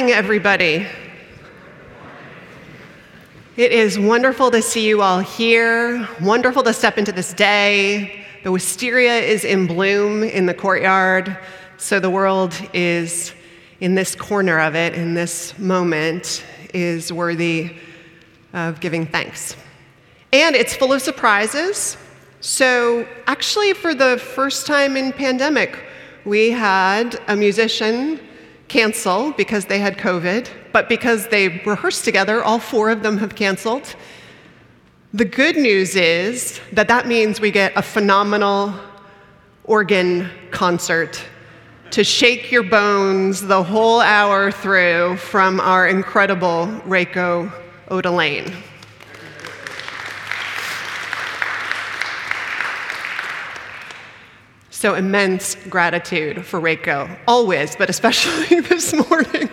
morning, everybody. It is wonderful to see you all here. Wonderful to step into this day. The wisteria is in bloom in the courtyard, so the world is in this corner of it, in this moment, is worthy of giving thanks. And it's full of surprises. So, actually, for the first time in pandemic, we had a musician cancel because they had COVID, but because they rehearsed together, all four of them have canceled. The good news is that that means we get a phenomenal organ concert to shake your bones the whole hour through from our incredible Reiko Oda So immense gratitude for Reiko, always, but especially this morning.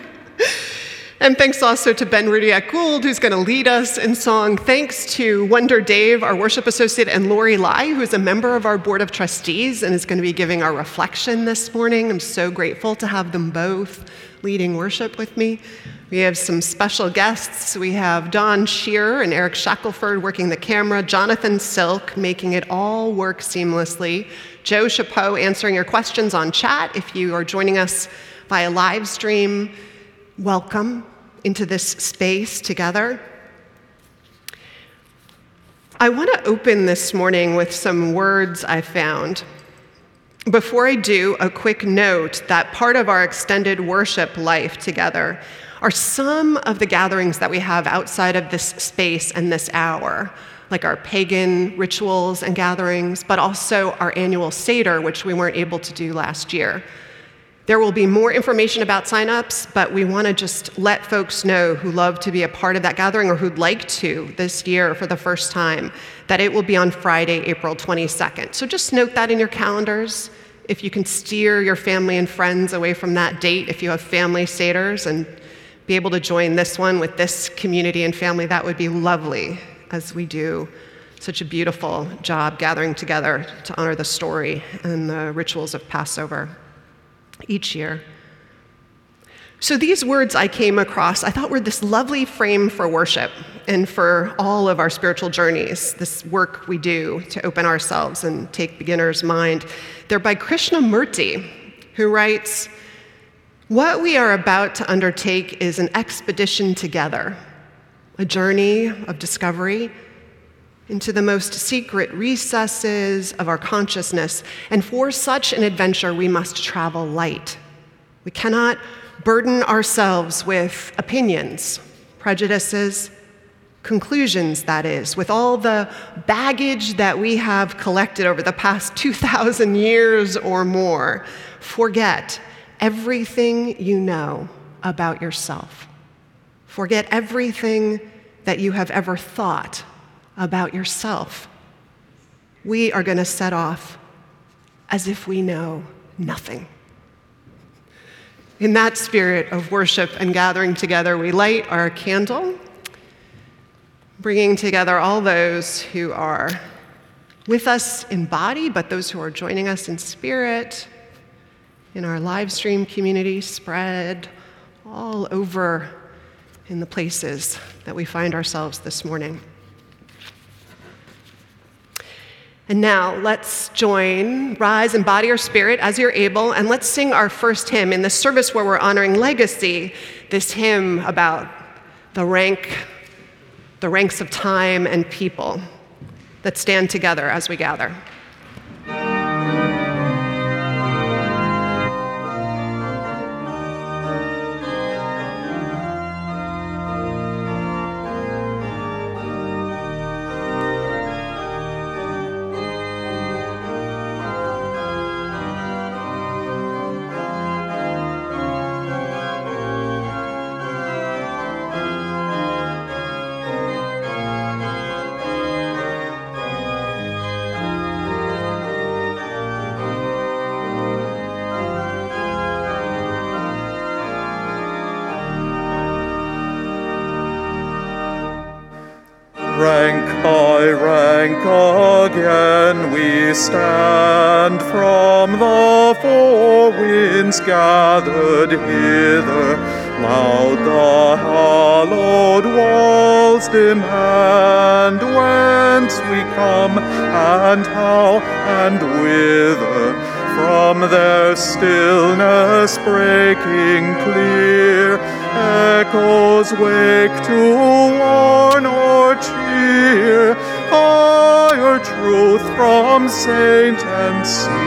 And thanks also to Ben Rudiak Gould, who's going to lead us in song. Thanks to Wonder Dave, our worship associate, and Lori Lai, who's a member of our board of trustees and is going to be giving our reflection this morning. I'm so grateful to have them both leading worship with me. We have some special guests. We have Don Shearer and Eric Shackelford working the camera, Jonathan Silk making it all work seamlessly, Joe Chapeau answering your questions on chat. If you are joining us via live stream, welcome into this space together. I want to open this morning with some words I found. Before I do, a quick note that part of our extended worship life together are some of the gatherings that we have outside of this space and this hour, like our pagan rituals and gatherings, but also our annual Seder, which we weren't able to do last year. There will be more information about signups, but we want to just let folks know who love to be a part of that gathering or who'd like to this year for the first time that it will be on Friday, April 22nd. So just note that in your calendars. If you can steer your family and friends away from that date, if you have family seders and be able to join this one with this community and family, that would be lovely as we do such a beautiful job gathering together to honor the story and the rituals of Passover each year. So, these words I came across, I thought were this lovely frame for worship and for all of our spiritual journeys, this work we do to open ourselves and take beginner's mind. They're by Krishnamurti, who writes What we are about to undertake is an expedition together, a journey of discovery into the most secret recesses of our consciousness. And for such an adventure, we must travel light. We cannot burden ourselves with opinions, prejudices, conclusions, that is, with all the baggage that we have collected over the past 2,000 years or more. Forget everything you know about yourself. Forget everything that you have ever thought about yourself. We are going to set off as if we know nothing. In that spirit of worship and gathering together, we light our candle, bringing together all those who are with us in body, but those who are joining us in spirit, in our live stream community, spread all over in the places that we find ourselves this morning. And now let's join, rise and body our spirit as you're able, and let's sing our first hymn in this service where we're honoring legacy, this hymn about the rank, the ranks of time and people that stand together as we gather. Hither Loud the hallowed walls demand whence we come and how and whither. From their stillness breaking clear, echoes wake to warn or cheer. Higher truth from saint and seer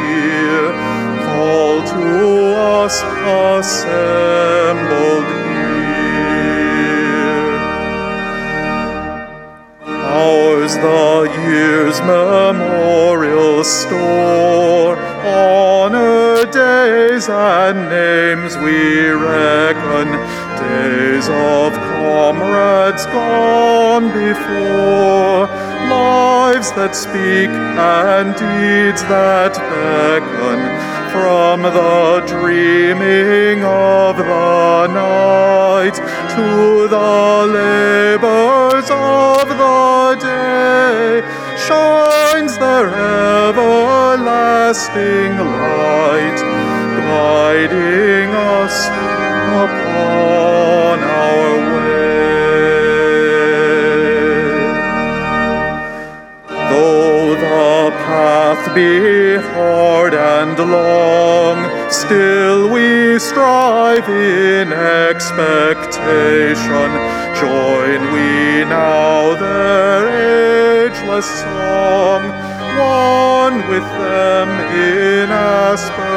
us assembled here. Ours the year's memorial store, honor days and names we reckon, days of comrades gone before, lives that speak and deeds that beckon from the dreaming of the night to the labors of the day shines their everlasting light guiding us upon path be hard and long, still we strive in expectation. Join we now their ageless song, one with them in aspiration,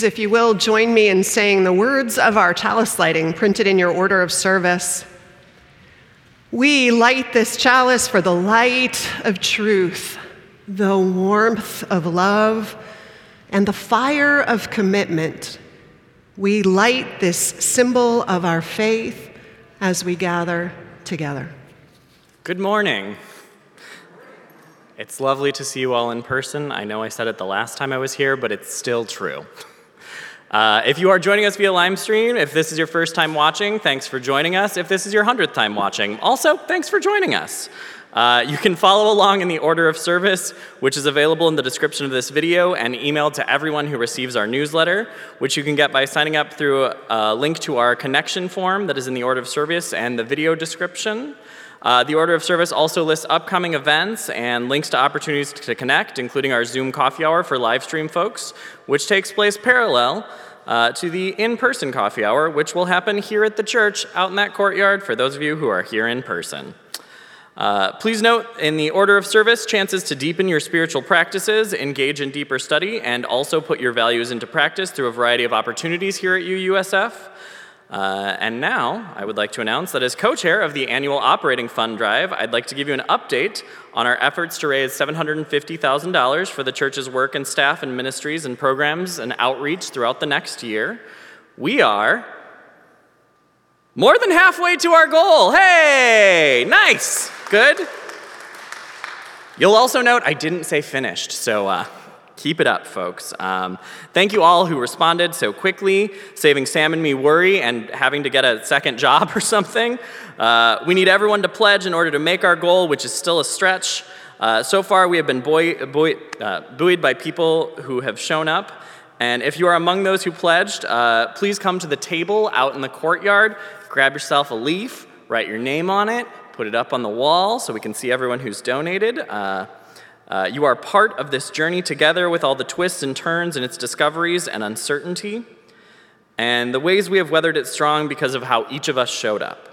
Please, if you will, join me in saying the words of our chalice lighting printed in your order of service. We light this chalice for the light of truth, the warmth of love, and the fire of commitment. We light this symbol of our faith as we gather together. Good morning. It's lovely to see you all in person. I know I said it the last time I was here, but it's still true. Uh, if you are joining us via live stream, if this is your first time watching, thanks for joining us. If this is your hundredth time watching, also thanks for joining us. Uh, you can follow along in the order of service, which is available in the description of this video and emailed to everyone who receives our newsletter, which you can get by signing up through a link to our connection form that is in the order of service and the video description. Uh, the order of service also lists upcoming events and links to opportunities to connect, including our Zoom coffee hour for live stream folks, which takes place parallel uh, to the in person coffee hour, which will happen here at the church out in that courtyard for those of you who are here in person. Uh, please note in the order of service, chances to deepen your spiritual practices, engage in deeper study, and also put your values into practice through a variety of opportunities here at UUSF. Uh, and now, I would like to announce that as co chair of the annual operating fund drive, I'd like to give you an update on our efforts to raise $750,000 for the church's work and staff and ministries and programs and outreach throughout the next year. We are more than halfway to our goal. Hey, nice, good. You'll also note I didn't say finished, so uh, keep it up, folks. Um, thank you all who responded so quickly, saving Sam and me worry and having to get a second job or something. Uh, we need everyone to pledge in order to make our goal, which is still a stretch. Uh, so far, we have been buoy, buoy, uh, buoyed by people who have shown up. And if you are among those who pledged, uh, please come to the table out in the courtyard, grab yourself a leaf, write your name on it, put it up on the wall so we can see everyone who's donated. Uh, uh, you are part of this journey together with all the twists and turns and its discoveries and uncertainty, and the ways we have weathered it strong because of how each of us showed up.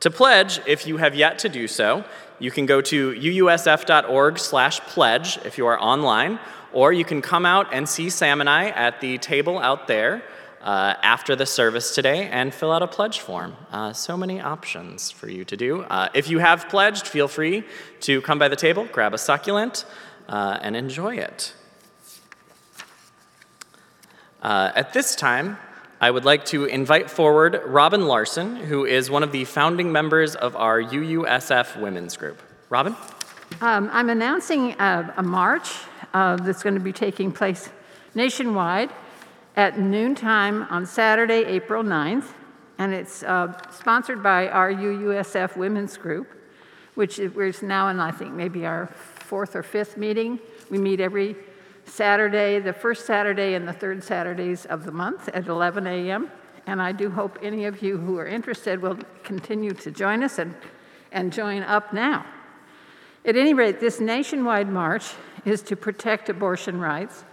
To pledge, if you have yet to do so, you can go to uusf.org/pledge if you are online, or you can come out and see Sam and I at the table out there uh, after the service today and fill out a pledge form. Uh, so many options for you to do. Uh, if you have pledged, feel free to come by the table, grab a succulent, uh, and enjoy it. Uh, at this time, I would like to invite forward Robin Larson, who is one of the founding members of our UUSF Women's Group. Robin? Um, I'm announcing a, a march uh, that's going to be taking place nationwide at noontime on Saturday, April 9th, and it's uh, sponsored by our UUSF Women's Group, which is now in, I think, maybe our fourth or fifth meeting. We meet every Saturday, the first Saturday and the third Saturdays of the month at 11 a.m. And I do hope any of you who are interested will continue to join us and, and join up now. At any rate, this nationwide march is to protect abortion rights.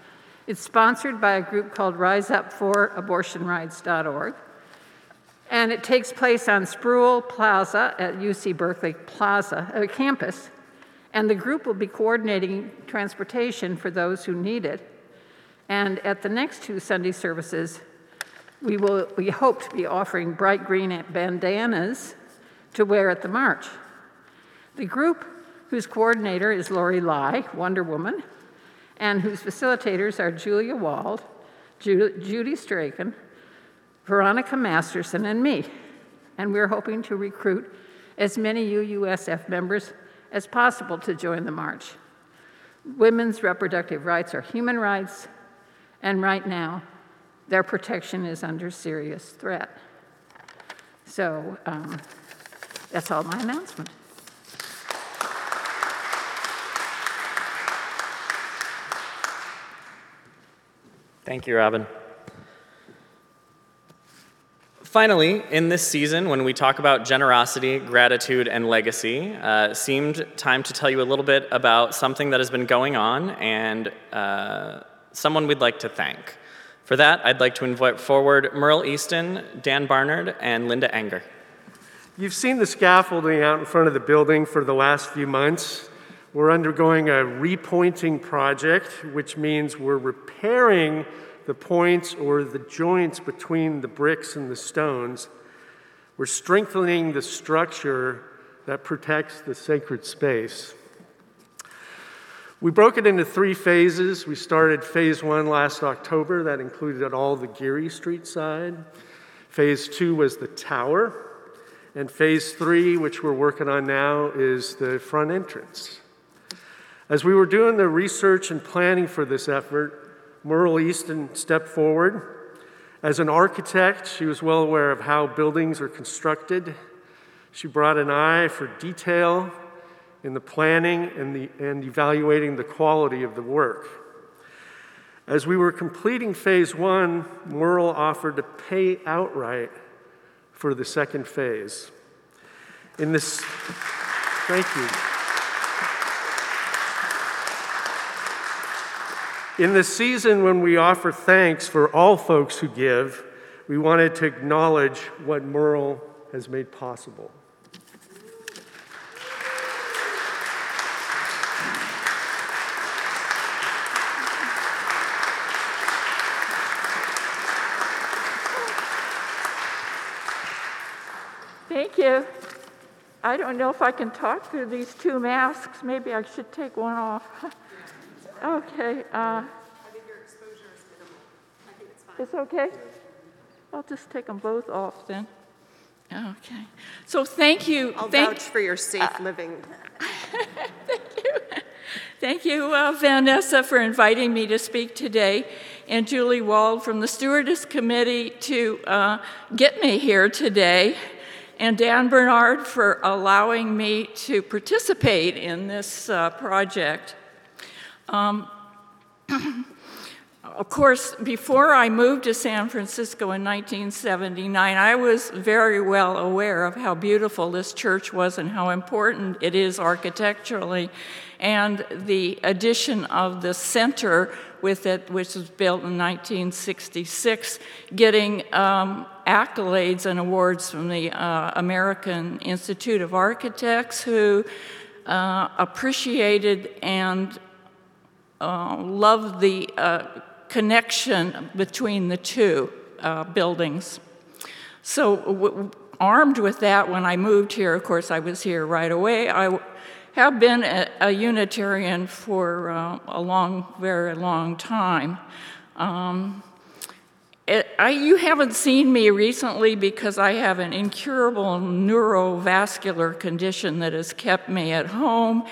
It's sponsored by a group called Rise Up for RiseUpForAbortionRights.org. And it takes place on Sproul Plaza at UC Berkeley Plaza uh, campus and the group will be coordinating transportation for those who need it. And at the next two Sunday services, we, will, we hope to be offering bright green bandanas to wear at the march. The group, whose coordinator is Lori Lai, Wonder Woman, and whose facilitators are Julia Wald, Ju- Judy Straken, Veronica Masterson, and me. And we're hoping to recruit as many UUSF members as possible to join the march. Women's reproductive rights are human rights, and right now, their protection is under serious threat. So um, that's all my announcement. Thank you, Robin. Finally, in this season, when we talk about generosity, gratitude, and legacy, uh, seemed time to tell you a little bit about something that has been going on and uh, someone we'd like to thank. For that, I'd like to invite forward Merle Easton, Dan Barnard, and Linda Enger. You've seen the scaffolding out in front of the building for the last few months. We're undergoing a repointing project, which means we're repairing the points or the joints between the bricks and the stones. We're strengthening the structure that protects the sacred space. We broke it into three phases. We started phase one last October, that included all the Geary Street side. Phase two was the tower. And phase three, which we're working on now, is the front entrance. As we were doing the research and planning for this effort, Merle Easton stepped forward. As an architect, she was well aware of how buildings are constructed. She brought an eye for detail in the planning and, the, and evaluating the quality of the work. As we were completing phase one, Merle offered to pay outright for the second phase. In this, thank you. In the season when we offer thanks for all folks who give, we wanted to acknowledge what Merle has made possible. Thank you. I don't know if I can talk through these two masks. Maybe I should take one off. Okay. Uh, I think your exposure is minimal. I think it's fine. It's okay? I'll just take them both off then. Okay. So thank you. I'll thank, vouch for your safe uh, living. thank you. Thank you, uh, Vanessa, for inviting me to speak today, and Julie Wald from the Stewardess Committee to uh, get me here today, and Dan Bernard for allowing me to participate in this uh, project. Um, of course, before I moved to San Francisco in 1979, I was very well aware of how beautiful this church was and how important it is architecturally. And the addition of the center with it, which was built in 1966, getting um, accolades and awards from the uh, American Institute of Architects, who uh, appreciated and uh, love the uh, connection between the two uh, buildings. So, w- armed with that, when I moved here, of course, I was here right away. I have been a, a Unitarian for uh, a long, very long time. Um, it, I, you haven't seen me recently because I have an incurable neurovascular condition that has kept me at home.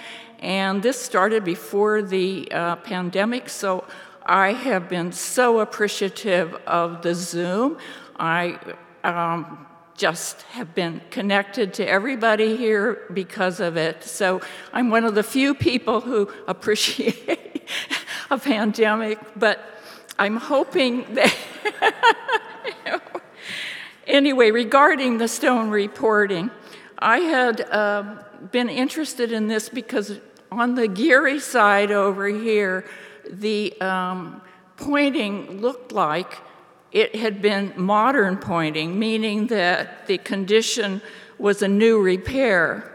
And this started before the uh, pandemic, so I have been so appreciative of the Zoom. I um, just have been connected to everybody here because of it. So I'm one of the few people who appreciate a pandemic, but I'm hoping that. anyway, regarding the stone reporting, I had uh, been interested in this because on the Geary side over here, the um, pointing looked like it had been modern pointing, meaning that the condition was a new repair.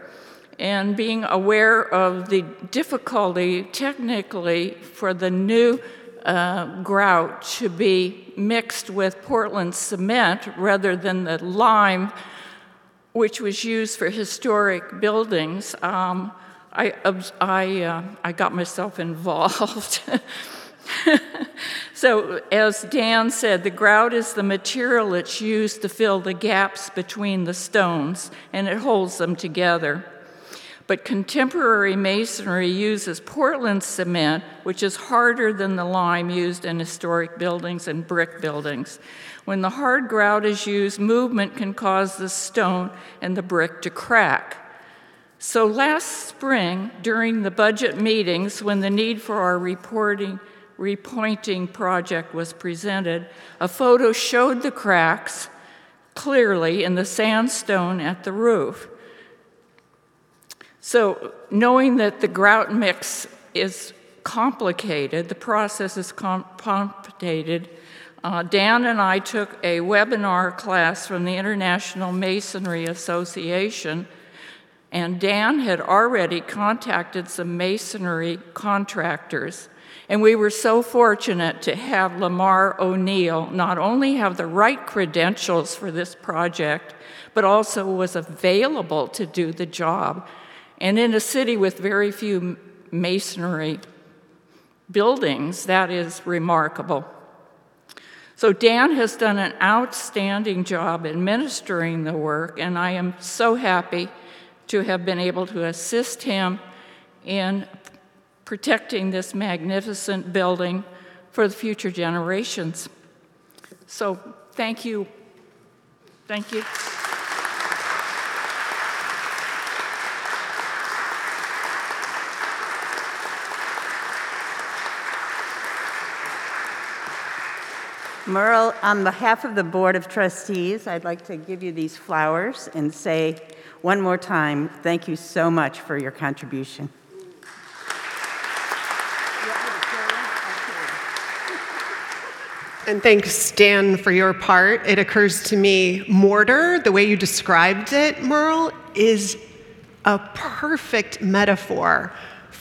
And being aware of the difficulty technically for the new uh, grout to be mixed with Portland cement rather than the lime, which was used for historic buildings. Um, I, I, uh, I got myself involved. so, as Dan said, the grout is the material that's used to fill the gaps between the stones and it holds them together but contemporary masonry uses Portland cement, which is harder than the lime used in historic buildings and brick buildings. When the hard grout is used, movement can cause the stone and the brick to crack. So last spring, during the budget meetings, when the need for our reporting, repointing project was presented, a photo showed the cracks clearly in the sandstone at the roof. So, knowing that the grout mix is complicated, the process is complicated, uh, Dan and I took a webinar class from the International Masonry Association, and Dan had already contacted some masonry contractors. And we were so fortunate to have Lamar O'Neill not only have the right credentials for this project, but also was available to do the job and in a city with very few masonry buildings, that is remarkable. So, Dan has done an outstanding job administering the work, and I am so happy to have been able to assist him in protecting this magnificent building for the future generations. So, thank you. Thank you. Merle, on behalf of the Board of Trustees, I'd like to give you these flowers and say one more time, thank you so much for your contribution. And thanks, Dan, for your part. It occurs to me mortar, the way you described it, Merle, is a perfect metaphor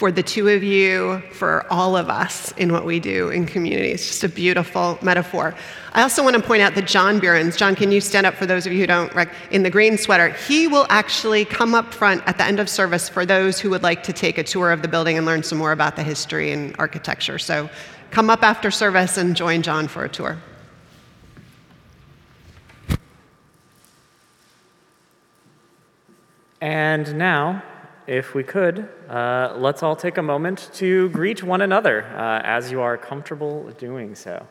for the two of you, for all of us in what we do in community. It's just a beautiful metaphor. I also want to point out that John Burens, John, can you stand up for those of you who don't, rec- in the green sweater? He will actually come up front at the end of service for those who would like to take a tour of the building and learn some more about the history and architecture. So come up after service and join John for a tour. And now, if we could, uh, let's all take a moment to greet one another uh, as you are comfortable doing so.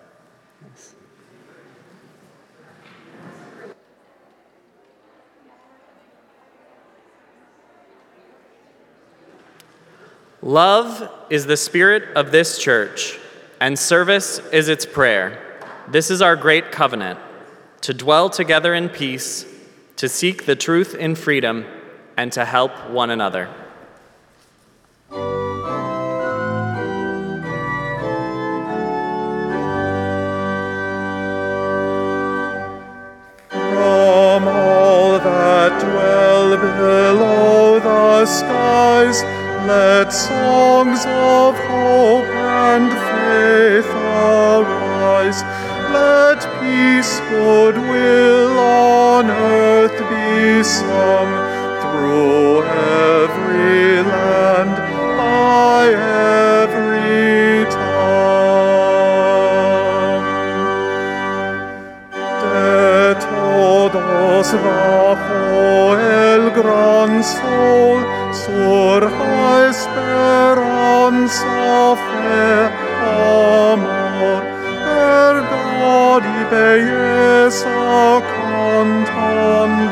Love is the spirit of this church, and service is its prayer. This is our great covenant to dwell together in peace, to seek the truth in freedom and to help one another. From all that dwell below the skies, let songs of hope and faith arise. Let peace, goodwill on earth be sung through every land by every. De todos bajo el gran sol surja esperanza, fe, amor, verdad y belleza cantando.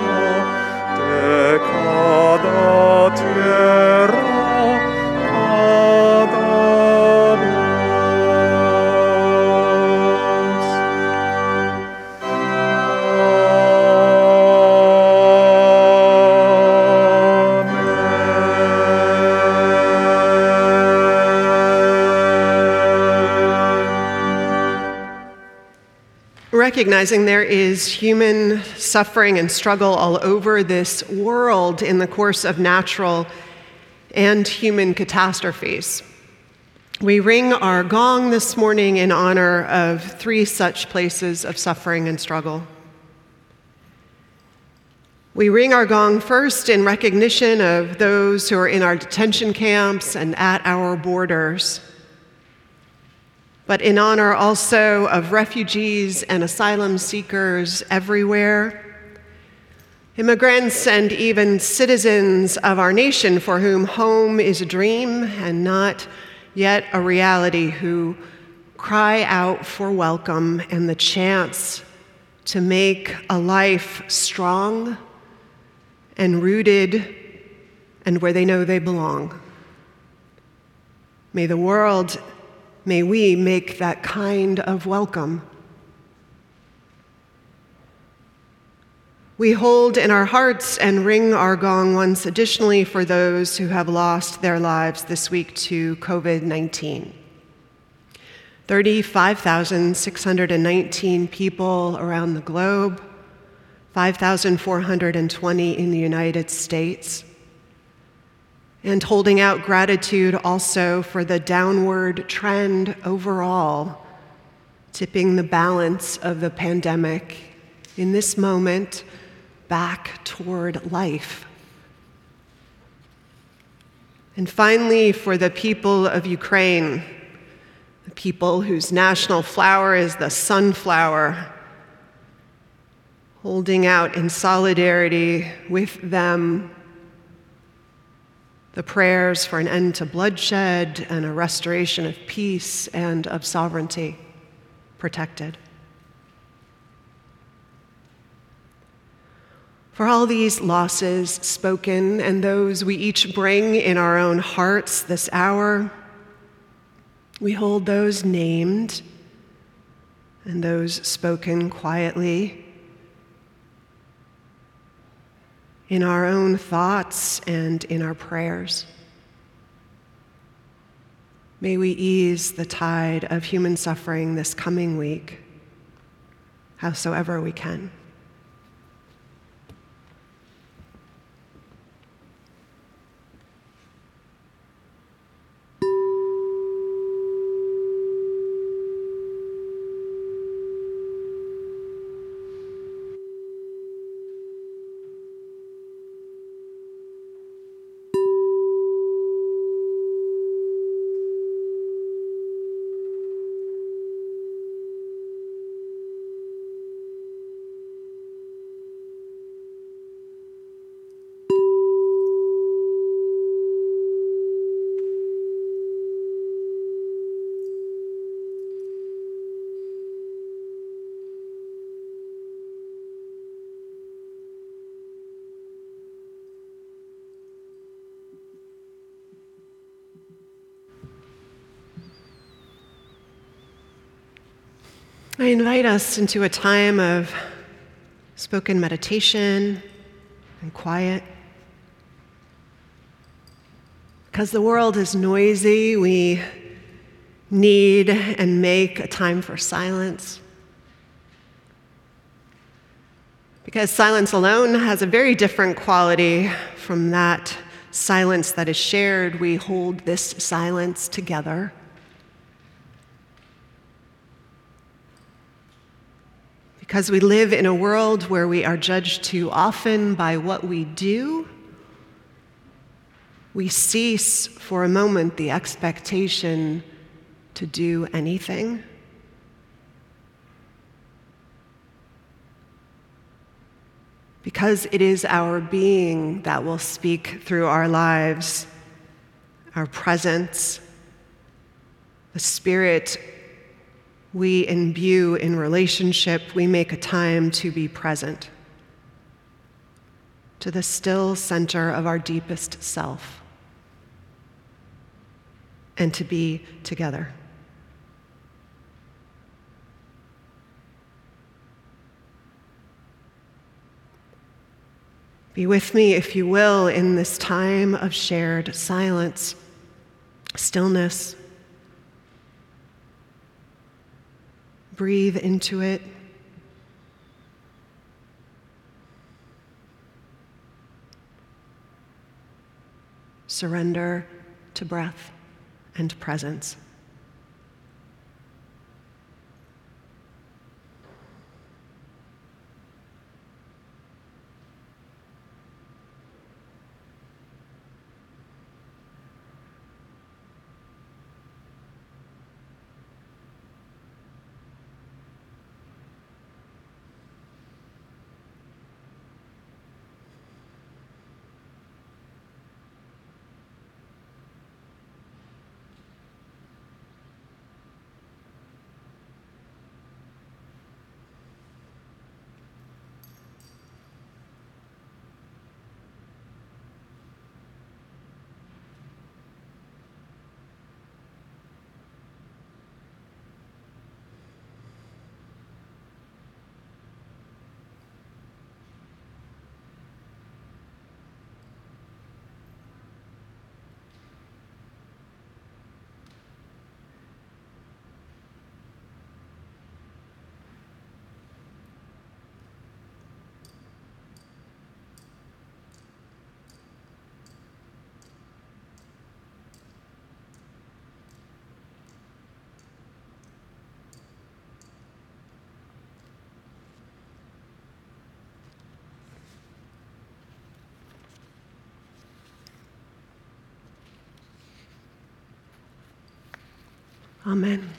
Recognizing there is human suffering and struggle all over this world in the course of natural and human catastrophes. We ring our gong this morning in honor of three such places of suffering and struggle. We ring our gong first in recognition of those who are in our detention camps and at our borders, but in honor also of refugees and asylum seekers everywhere, immigrants and even citizens of our nation for whom home is a dream and not yet a reality, who cry out for welcome and the chance to make a life strong and rooted and where they know they belong. May the world, may we make that kind of welcome. We hold in our hearts and ring our gong once additionally for those who have lost their lives this week to COVID 19. 35,619 people around the globe, 5,420 in the United States. And holding out gratitude also for the downward trend overall, tipping the balance of the pandemic in this moment back toward life. And finally, for the people of Ukraine, the people whose national flower is the sunflower, holding out in solidarity with them the prayers for an end to bloodshed and a restoration of peace and of sovereignty protected. For all these losses spoken and those we each bring in our own hearts this hour, we hold those named and those spoken quietly in our own thoughts and in our prayers. May we ease the tide of human suffering this coming week, howsoever we can. I invite us into a time of spoken meditation and quiet. Because the world is noisy, we need and make a time for silence. Because silence alone has a very different quality from that silence that is shared. We hold this silence together. Because we live in a world where we are judged too often by what we do, we cease for a moment the expectation to do anything. Because it is our being that will speak through our lives, our presence, the Spirit we imbue in relationship, we make a time to be present to the still center of our deepest self and to be together. Be with me, if you will, in this time of shared silence, stillness. Breathe into it. Surrender to breath and presence. Amen.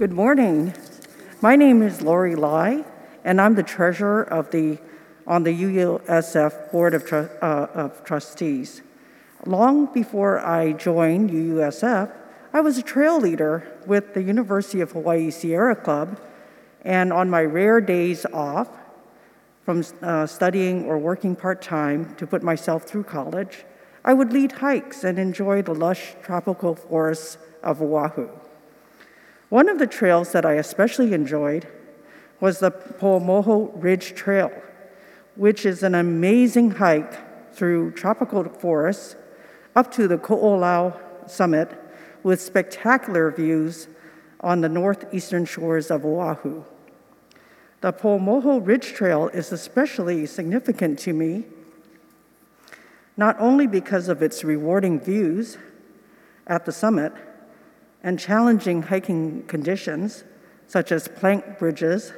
Good morning. My name is Lori Lai, and I'm the treasurer of the on the UUSF Board of, uh, of Trustees. Long before I joined UUSF, I was a trail leader with the University of Hawaii Sierra Club, and on my rare days off from uh, studying or working part time to put myself through college, I would lead hikes and enjoy the lush tropical forests of Oahu. One of the trails that I especially enjoyed was the Poamoho Ridge Trail, which is an amazing hike through tropical forests up to the Ko'olau summit with spectacular views on the northeastern shores of Oahu. The Poamoho Ridge Trail is especially significant to me, not only because of its rewarding views at the summit and challenging hiking conditions, such as plank bridges,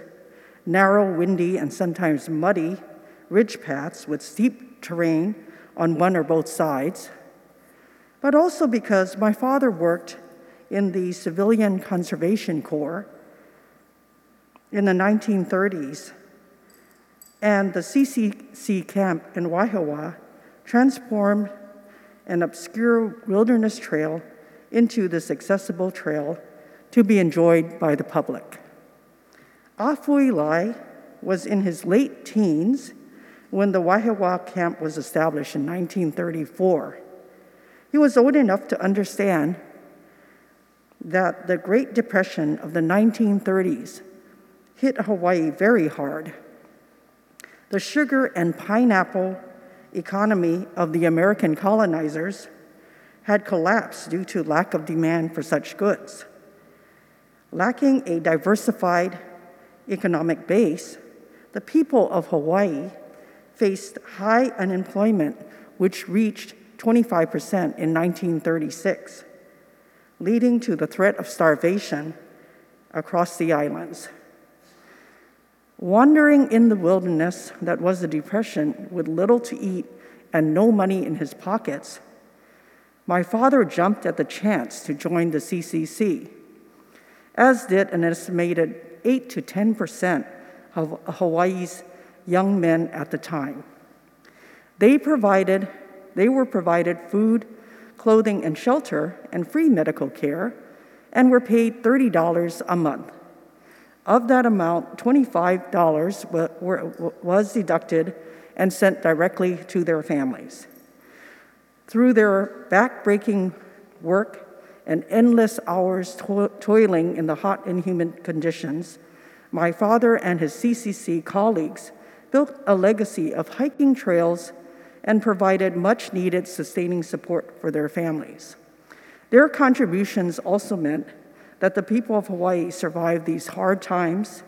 narrow, windy, and sometimes muddy ridge paths with steep terrain on one or both sides, but also because my father worked in the Civilian Conservation Corps in the 1930s, and the CCC camp in Wahiawa transformed an obscure wilderness trail into this accessible trail to be enjoyed by the public. Afuilai was in his late teens when the Wahiawa camp was established in 1934. He was old enough to understand that the Great Depression of the 1930s hit Hawaii very hard. The sugar and pineapple economy of the American colonizers had collapsed due to lack of demand for such goods. Lacking a diversified economic base, the people of Hawaii faced high unemployment, which reached 25% in 1936, leading to the threat of starvation across the islands. Wandering in the wilderness that was the Depression with little to eat and no money in his pockets, my father jumped at the chance to join the CCC, as did an estimated 8 to 10% of Hawaii's young men at the time. They provided they were provided food, clothing, and shelter, and free medical care, and were paid $30 a month. Of that amount, $25 was deducted and sent directly to their families. Through their back-breaking work and endless hours to- toiling in the hot, inhuman conditions, my father and his CCC colleagues built a legacy of hiking trails and provided much needed sustaining support for their families. Their contributions also meant that the people of Hawaii survived these hard times,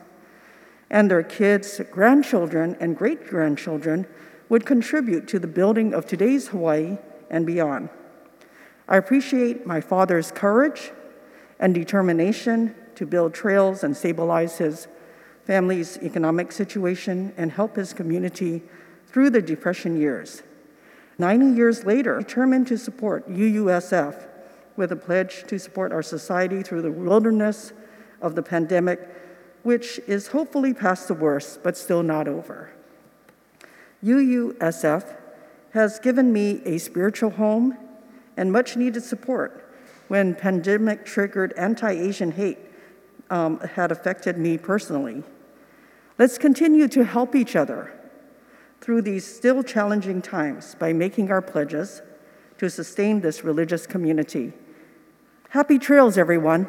and their kids, grandchildren, and great grandchildren would contribute to the building of today's Hawaii and beyond. I appreciate my father's courage and determination to build trails and stabilize his family's economic situation and help his community through the Depression years. 90 years later, determined to support UUSF with a pledge to support our society through the wilderness of the pandemic, which is hopefully past the worst, but still not over. UUSF has given me a spiritual home and much needed support when pandemic triggered anti-Asian hate um, had affected me personally. Let's continue to help each other through these still challenging times by making our pledges to sustain this religious community. Happy trails, everyone.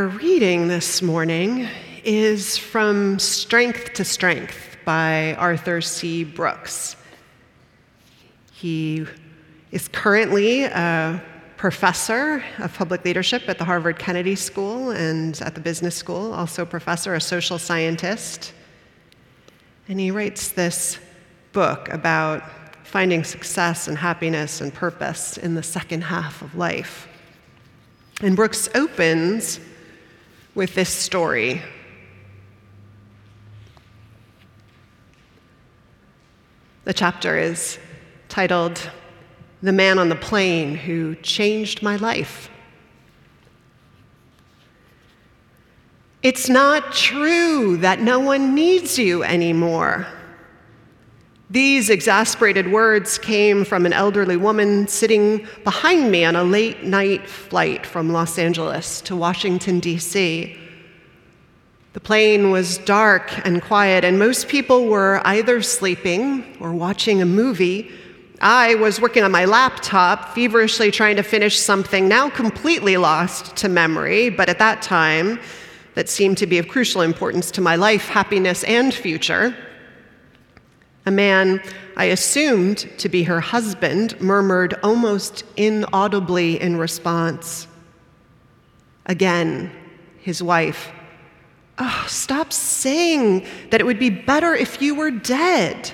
Our reading this morning is from Strength to Strength by Arthur C. Brooks. He is currently a professor of public leadership at the Harvard Kennedy School and at the business school, also professor, a social scientist. And he writes this book about finding success and happiness and purpose in the second half of life. And Brooks opens with this story. The chapter is titled The Man on the Plane Who Changed My Life. It's not true that no one needs you anymore. These exasperated words came from an elderly woman sitting behind me on a late night flight from Los Angeles to Washington, D.C. The plane was dark and quiet, and most people were either sleeping or watching a movie. I was working on my laptop, feverishly trying to finish something now completely lost to memory, but at that time, that seemed to be of crucial importance to my life, happiness, and future. A man I assumed to be her husband murmured almost inaudibly in response. Again, his wife, Oh, stop saying that it would be better if you were dead.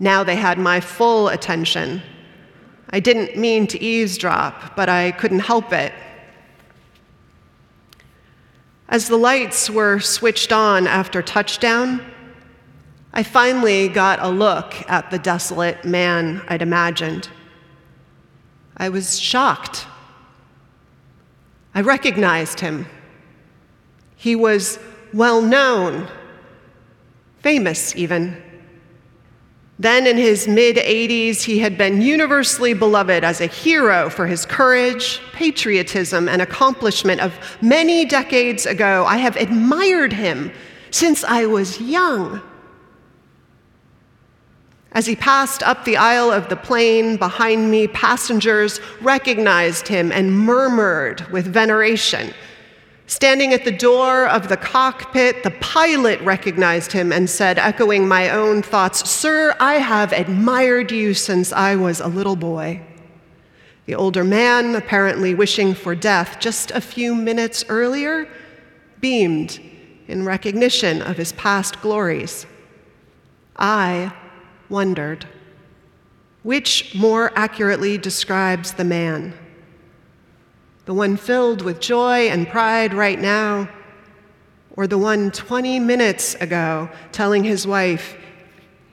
Now they had my full attention. I didn't mean to eavesdrop, but I couldn't help it. As the lights were switched on after touchdown, I finally got a look at the desolate man I'd imagined. I was shocked. I recognized him. He was well known, famous even. Then, in his mid 80s, he had been universally beloved as a hero for his courage, patriotism, and accomplishment of many decades ago. I have admired him since I was young. As he passed up the aisle of the plane behind me, passengers recognized him and murmured with veneration. Standing at the door of the cockpit, the pilot recognized him and said, echoing my own thoughts, Sir, I have admired you since I was a little boy. The older man, apparently wishing for death just a few minutes earlier, beamed in recognition of his past glories. I wondered which more accurately describes the man? The one filled with joy and pride right now, or the one 20 minutes ago telling his wife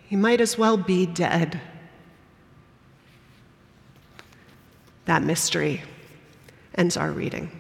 he might as well be dead? That mystery ends our reading.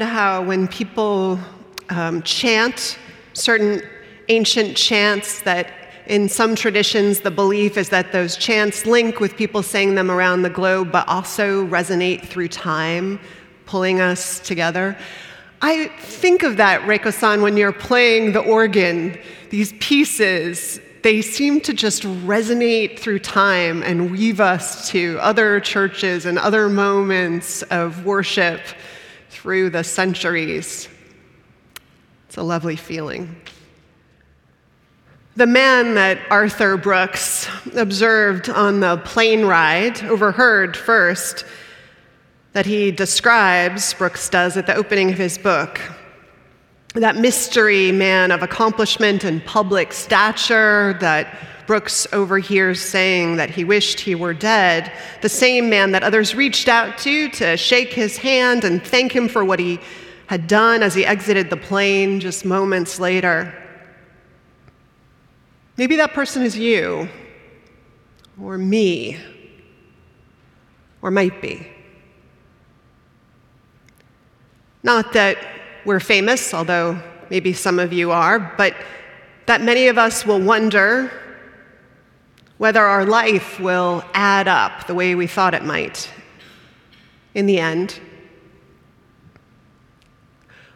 How when people um, chant certain ancient chants that in some traditions the belief is that those chants link with people saying them around the globe but also resonate through time pulling us together. I think of that reiko-san when you're playing the organ these pieces they seem to just resonate through time and weave us to other churches and other moments of worship through the centuries. It's a lovely feeling. The man that Arthur Brooks observed on the plane ride, overheard first, that he describes, Brooks does at the opening of his book, that mystery man of accomplishment and public stature that Brooks overhears saying that he wished he were dead, the same man that others reached out to to shake his hand and thank him for what he had done as he exited the plane just moments later. Maybe that person is you, or me, or might be. Not that we're famous, although maybe some of you are, but that many of us will wonder whether our life will add up the way we thought it might in the end.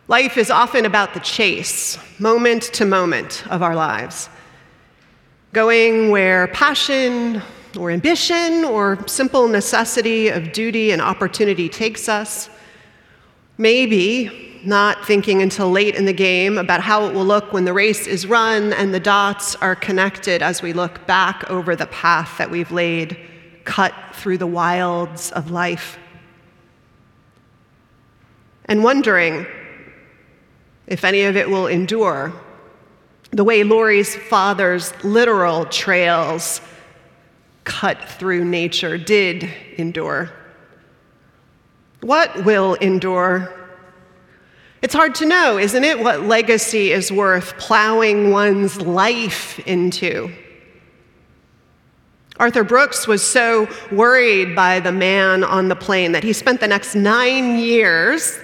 Life is often about the chase, moment to moment of our lives, going where passion or ambition or simple necessity of duty and opportunity takes us. Maybe not thinking until late in the game about how it will look when the race is run and the dots are connected as we look back over the path that we've laid, cut through the wilds of life. And wondering if any of it will endure, the way Lori's father's literal trails cut through nature did endure. What will endure? It's hard to know, isn't it, what legacy is worth plowing one's life into? Arthur Brooks was so worried by the man on the plane that he spent the next nine years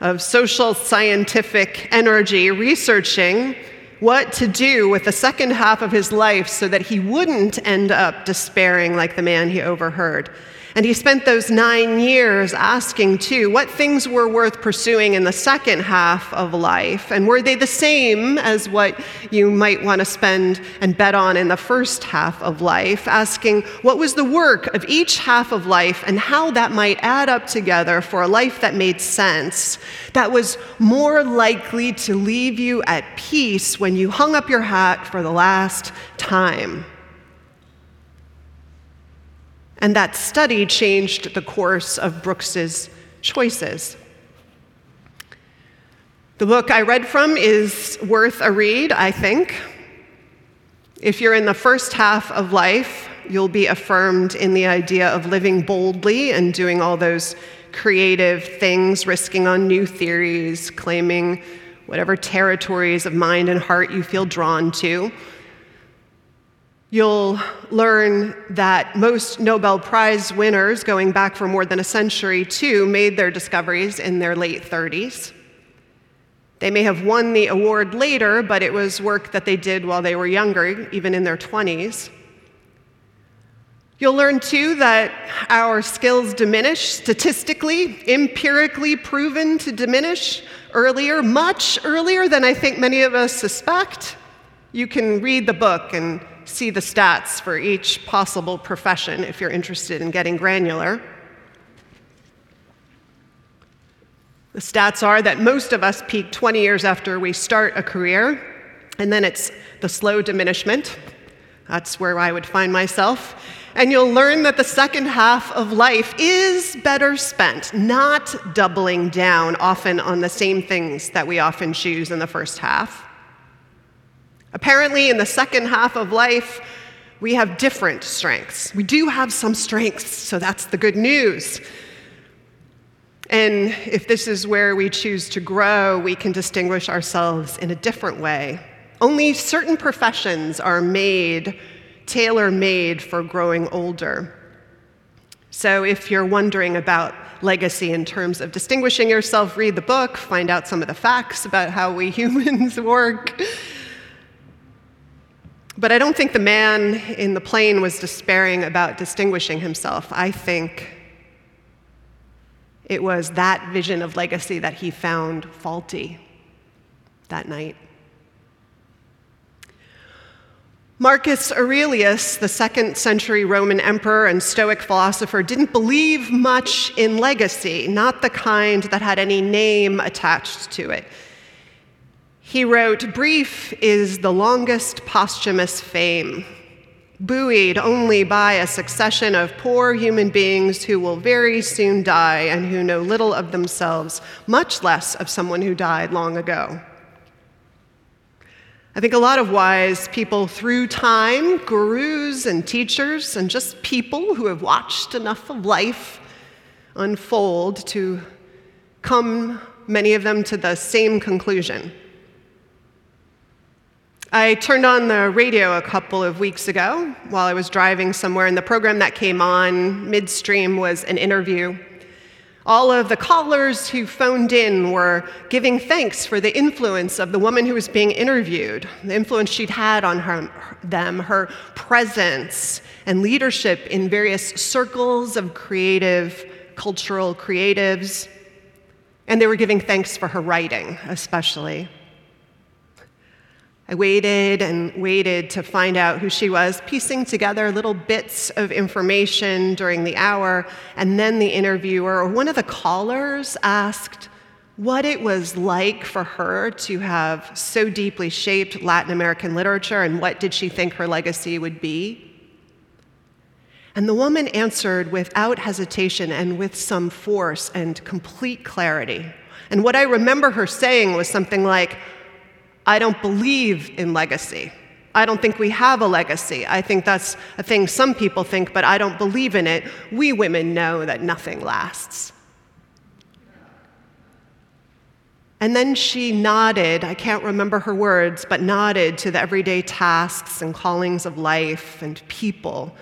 of social scientific energy researching what to do with the second half of his life so that he wouldn't end up despairing like the man he overheard. And he spent those nine years asking, too, what things were worth pursuing in the second half of life, and were they the same as what you might want to spend and bet on in the first half of life? Asking what was the work of each half of life and how that might add up together for a life that made sense, that was more likely to leave you at peace when you hung up your hat for the last time. And that study changed the course of Brooks's choices. The book I read from is worth a read, I think. If you're in the first half of life, you'll be affirmed in the idea of living boldly and doing all those creative things, risking on new theories, claiming whatever territories of mind and heart you feel drawn to. You'll learn that most Nobel Prize winners, going back for more than a century, too, made their discoveries in their late 30s. They may have won the award later, but it was work that they did while they were younger, even in their 20s. You'll learn too that our skills diminish statistically, empirically proven to diminish earlier, much earlier than I think many of us suspect. You can read the book and see the stats for each possible profession if you're interested in getting granular. The stats are that most of us peak 20 years after we start a career, and then it's the slow diminishment. That's where I would find myself. And you'll learn that the second half of life is better spent, not doubling down often on the same things that we often choose in the first half. Apparently, in the second half of life, we have different strengths. We do have some strengths, so that's the good news. And if this is where we choose to grow, we can distinguish ourselves in a different way. Only certain professions are made, tailor made for growing older. So if you're wondering about legacy in terms of distinguishing yourself, read the book, find out some of the facts about how we humans work. But I don't think the man in the plane was despairing about distinguishing himself. I think it was that vision of legacy that he found faulty that night. Marcus Aurelius, the second century Roman emperor and Stoic philosopher, didn't believe much in legacy, not the kind that had any name attached to it. He wrote, Brief is the longest posthumous fame, buoyed only by a succession of poor human beings who will very soon die and who know little of themselves, much less of someone who died long ago. I think a lot of wise people through time, gurus and teachers, and just people who have watched enough of life unfold to come, many of them, to the same conclusion. I turned on the radio a couple of weeks ago while I was driving somewhere, and the program that came on midstream was an interview all of the callers who phoned in were giving thanks for the influence of the woman who was being interviewed, the influence she'd had on her, them, her presence and leadership in various circles of creative, cultural creatives. And they were giving thanks for her writing, especially. I waited and waited to find out who she was, piecing together little bits of information during the hour, and then the interviewer or one of the callers asked what it was like for her to have so deeply shaped Latin American literature and what did she think her legacy would be. And the woman answered without hesitation and with some force and complete clarity. And what I remember her saying was something like, I don't believe in legacy. I don't think we have a legacy. I think that's a thing some people think, but I don't believe in it. We women know that nothing lasts. And then she nodded, I can't remember her words, but nodded to the everyday tasks and callings of life and people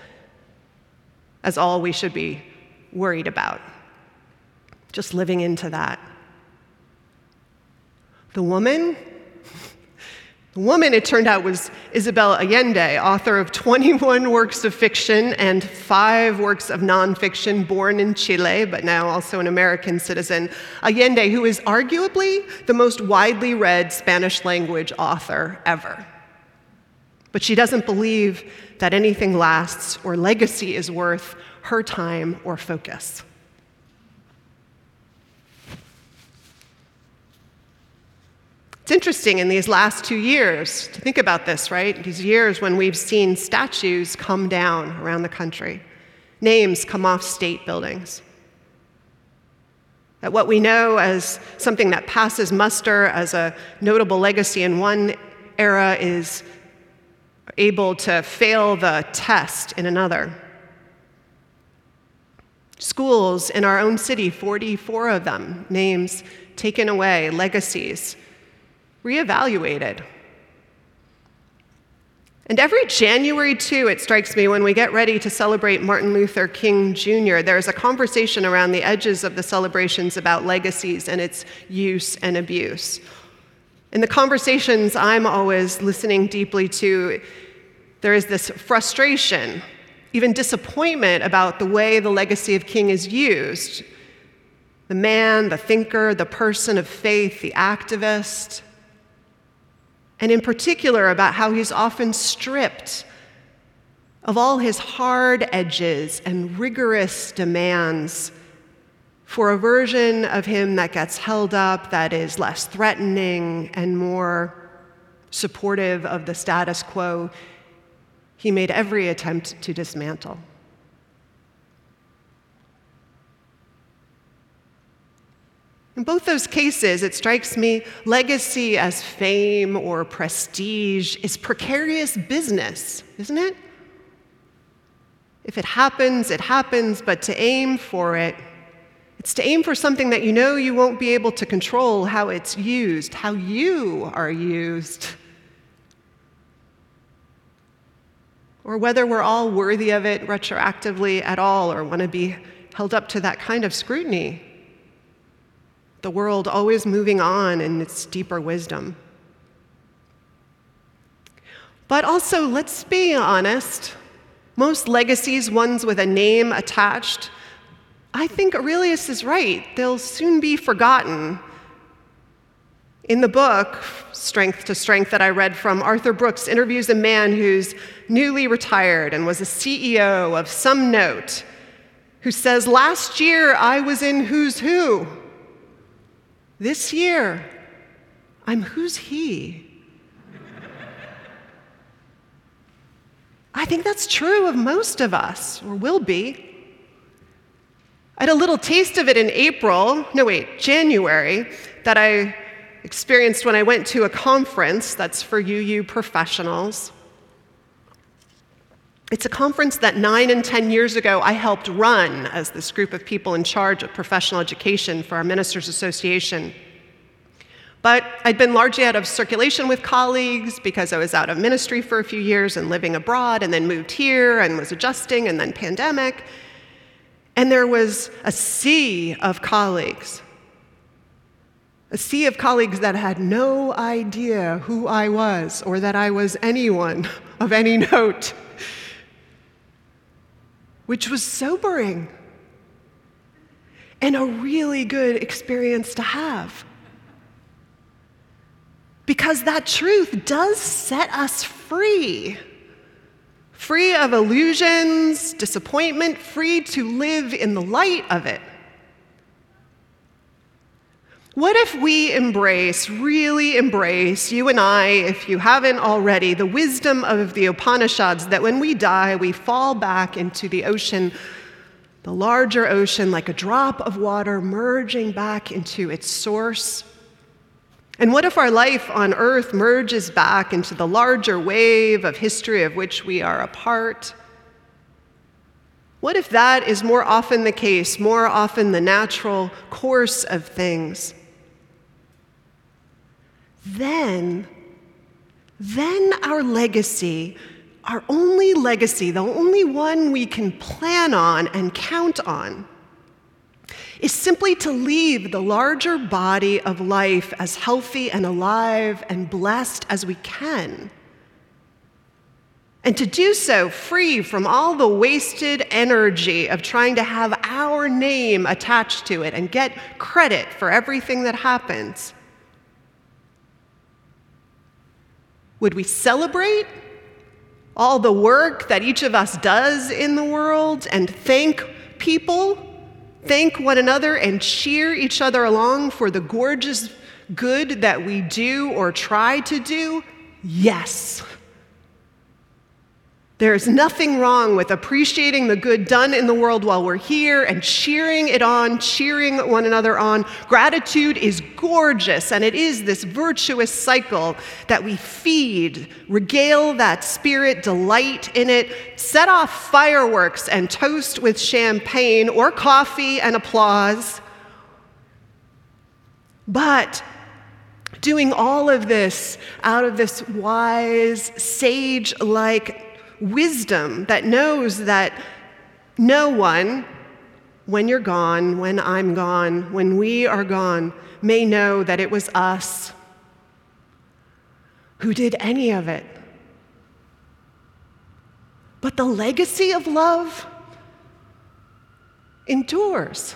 as all we should be worried about. Just living into that. The woman the woman, it turned out, was Isabel Allende, author of 21 works of fiction and five works of nonfiction, born in Chile, but now also an American citizen. Allende, who is arguably the most widely read Spanish language author ever. But she doesn't believe that anything lasts or legacy is worth her time or focus. It's interesting in these last two years to think about this, right? These years when we've seen statues come down around the country, names come off state buildings. That what we know as something that passes muster as a notable legacy in one era is able to fail the test in another. Schools in our own city, 44 of them, names taken away, legacies reevaluated. And every January, too, it strikes me, when we get ready to celebrate Martin Luther King Jr., there's a conversation around the edges of the celebrations about legacies and its use and abuse. In the conversations I'm always listening deeply to, there is this frustration, even disappointment about the way the legacy of King is used. The man, the thinker, the person of faith, the activist and in particular about how he's often stripped of all his hard edges and rigorous demands for a version of him that gets held up that is less threatening and more supportive of the status quo he made every attempt to dismantle. In both those cases, it strikes me legacy as fame or prestige is precarious business, isn't it? If it happens, it happens, but to aim for it, it's to aim for something that you know you won't be able to control how it's used, how you are used, or whether we're all worthy of it retroactively at all or want to be held up to that kind of scrutiny. The world always moving on in its deeper wisdom. But also, let's be honest, most legacies, ones with a name attached, I think Aurelius is right. They'll soon be forgotten. In the book, Strength to Strength, that I read from, Arthur Brooks interviews a man who's newly retired and was a CEO of some note, who says, Last year I was in Who's Who. This year, I'm Who's He. I think that's true of most of us, or will be. I had a little taste of it in April, no, wait, January, that I experienced when I went to a conference that's for UU professionals. It's a conference that nine and 10 years ago I helped run as this group of people in charge of professional education for our Ministers Association. But I'd been largely out of circulation with colleagues because I was out of ministry for a few years and living abroad, and then moved here and was adjusting, and then pandemic. And there was a sea of colleagues, a sea of colleagues that had no idea who I was or that I was anyone of any note, which was sobering and a really good experience to have. Because that truth does set us free. Free of illusions, disappointment, free to live in the light of it. What if we embrace, really embrace, you and I, if you haven't already, the wisdom of the Upanishads that when we die, we fall back into the ocean, the larger ocean, like a drop of water merging back into its source? And what if our life on earth merges back into the larger wave of history of which we are a part? What if that is more often the case, more often the natural course of things? Then, then our legacy, our only legacy, the only one we can plan on and count on, is simply to leave the larger body of life as healthy and alive and blessed as we can. And to do so free from all the wasted energy of trying to have our name attached to it and get credit for everything that happens. Would we celebrate all the work that each of us does in the world and thank people thank one another and cheer each other along for the gorgeous good that we do or try to do? Yes. There's nothing wrong with appreciating the good done in the world while we're here and cheering it on, cheering one another on. Gratitude is gorgeous, and it is this virtuous cycle that we feed, regale that spirit, delight in it, set off fireworks and toast with champagne or coffee and applause. But doing all of this out of this wise, sage like wisdom that knows that no one, when you're gone, when I'm gone, when we are gone, may know that it was us who did any of it. But the legacy of love endures.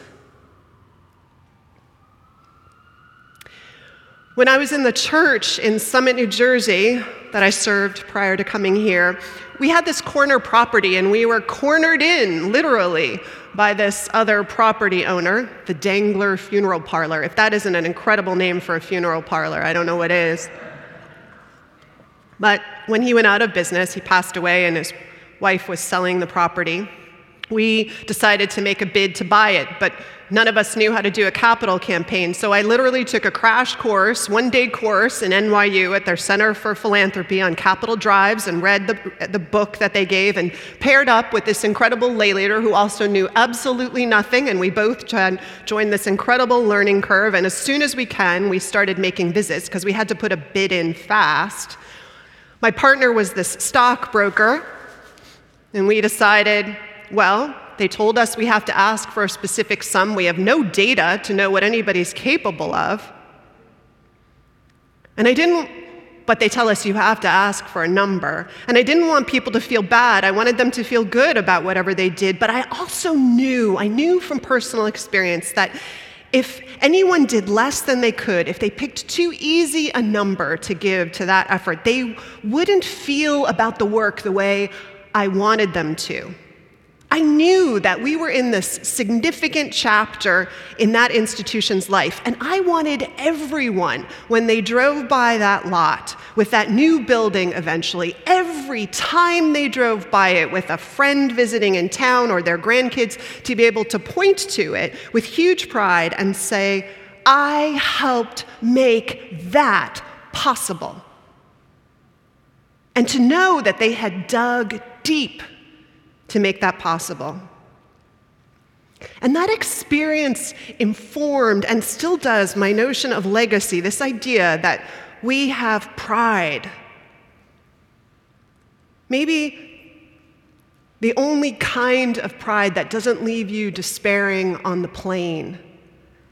When I was in the church in Summit, New Jersey, that I served prior to coming here, we had this corner property and we were cornered in, literally, by this other property owner, the Dangler Funeral Parlor. If that isn't an incredible name for a funeral parlor, I don't know what is. But when he went out of business, he passed away and his wife was selling the property. We decided to make a bid to buy it, but none of us knew how to do a capital campaign. So I literally took a crash course, one day course in NYU at their Center for Philanthropy on capital drives and read the, the book that they gave and paired up with this incredible lay leader who also knew absolutely nothing. And we both joined this incredible learning curve. And as soon as we can, we started making visits because we had to put a bid in fast. My partner was this stockbroker, and we decided well, They told us we have to ask for a specific sum. We have no data to know what anybody's capable of. And I didn't, but they tell us you have to ask for a number. And I didn't want people to feel bad. I wanted them to feel good about whatever they did. But I also knew, I knew from personal experience that if anyone did less than they could, if they picked too easy a number to give to that effort, they wouldn't feel about the work the way I wanted them to. I knew that we were in this significant chapter in that institution's life, and I wanted everyone, when they drove by that lot with that new building eventually, every time they drove by it with a friend visiting in town or their grandkids, to be able to point to it with huge pride and say, I helped make that possible. And to know that they had dug deep to make that possible. And that experience informed and still does my notion of legacy, this idea that we have pride. Maybe the only kind of pride that doesn't leave you despairing on the plane,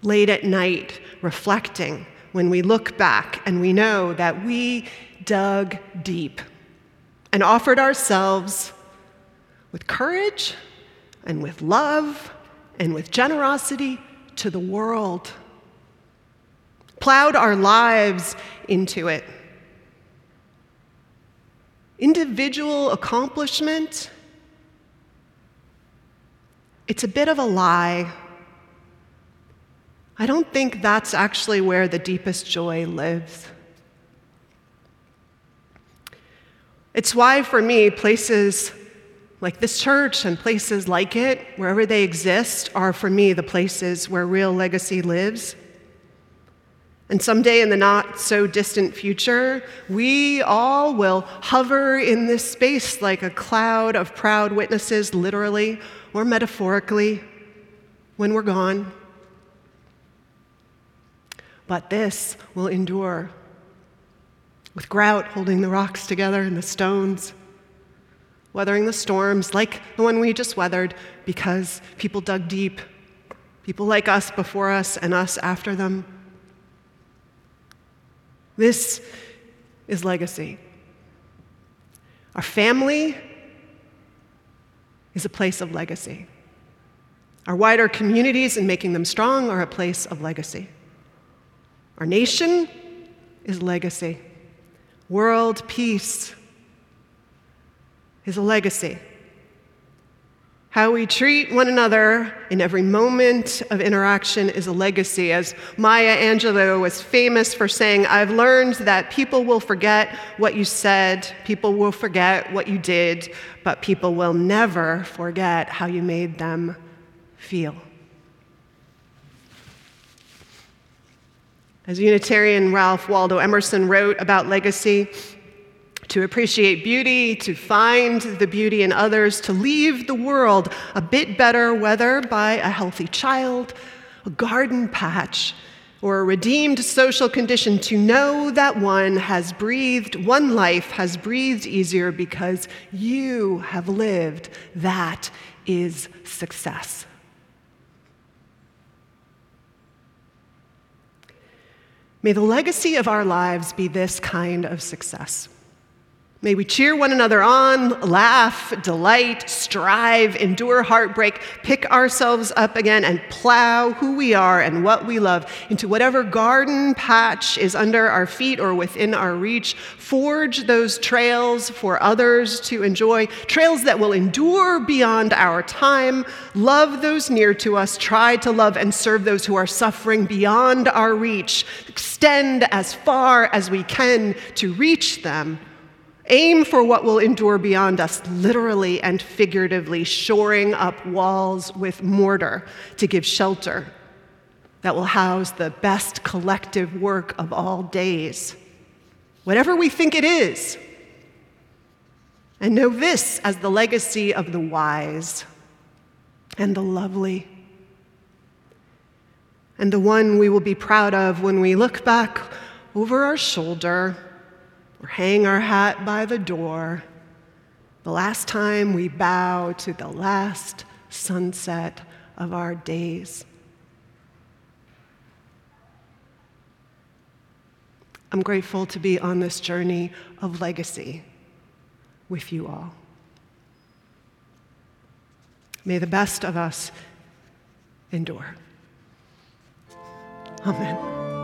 late at night, reflecting when we look back and we know that we dug deep and offered ourselves with courage and with love and with generosity to the world. Plowed our lives into it. Individual accomplishment, it's a bit of a lie. I don't think that's actually where the deepest joy lives. It's why, for me, places like this church and places like it, wherever they exist, are for me the places where real legacy lives. And someday in the not so distant future, we all will hover in this space like a cloud of proud witnesses, literally or metaphorically, when we're gone. But this will endure, with grout holding the rocks together and the stones weathering the storms like the one we just weathered because people dug deep. People like us before us and us after them. This is legacy. Our family is a place of legacy. Our wider communities and making them strong are a place of legacy. Our nation is legacy. World peace is a legacy. How we treat one another in every moment of interaction is a legacy. As Maya Angelou was famous for saying, I've learned that people will forget what you said, people will forget what you did, but people will never forget how you made them feel. As Unitarian Ralph Waldo Emerson wrote about legacy, to appreciate beauty, to find the beauty in others, to leave the world a bit better, whether by a healthy child, a garden patch, or a redeemed social condition, to know that one has breathed, one life has breathed easier because you have lived. That is success. May the legacy of our lives be this kind of success. May we cheer one another on, laugh, delight, strive, endure heartbreak, pick ourselves up again, and plow who we are and what we love into whatever garden patch is under our feet or within our reach. Forge those trails for others to enjoy, trails that will endure beyond our time. Love those near to us, try to love and serve those who are suffering beyond our reach. Extend as far as we can to reach them Aim for what will endure beyond us, literally and figuratively, shoring up walls with mortar to give shelter that will house the best collective work of all days, whatever we think it is. And know this as the legacy of the wise and the lovely, and the one we will be proud of when we look back over our shoulder or hang our hat by the door, the last time we bow to the last sunset of our days. I'm grateful to be on this journey of legacy with you all. May the best of us endure. Amen.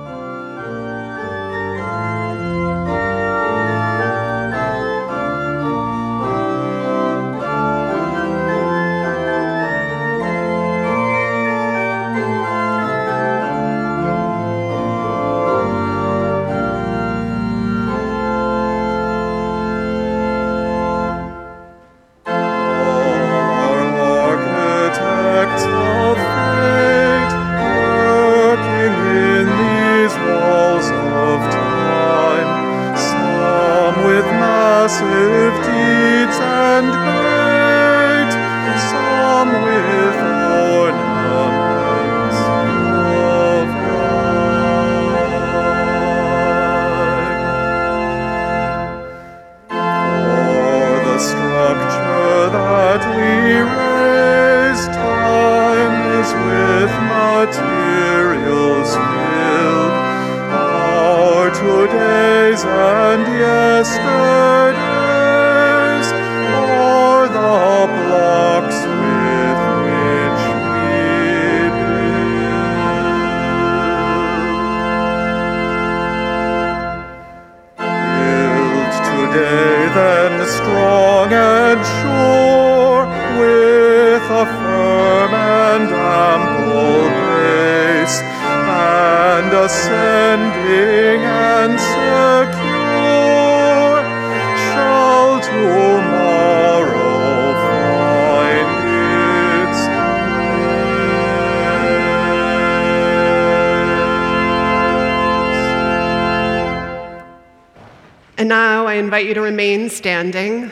Remain standing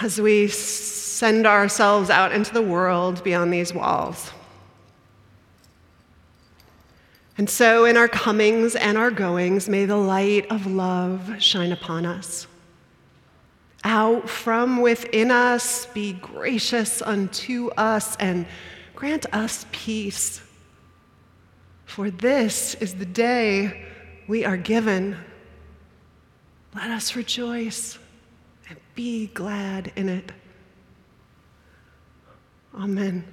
as we send ourselves out into the world beyond these walls. And so, in our comings and our goings, may the light of love shine upon us. Out from within us, be gracious unto us and grant us peace. For this is the day we are given. Let us rejoice and be glad in it. Amen.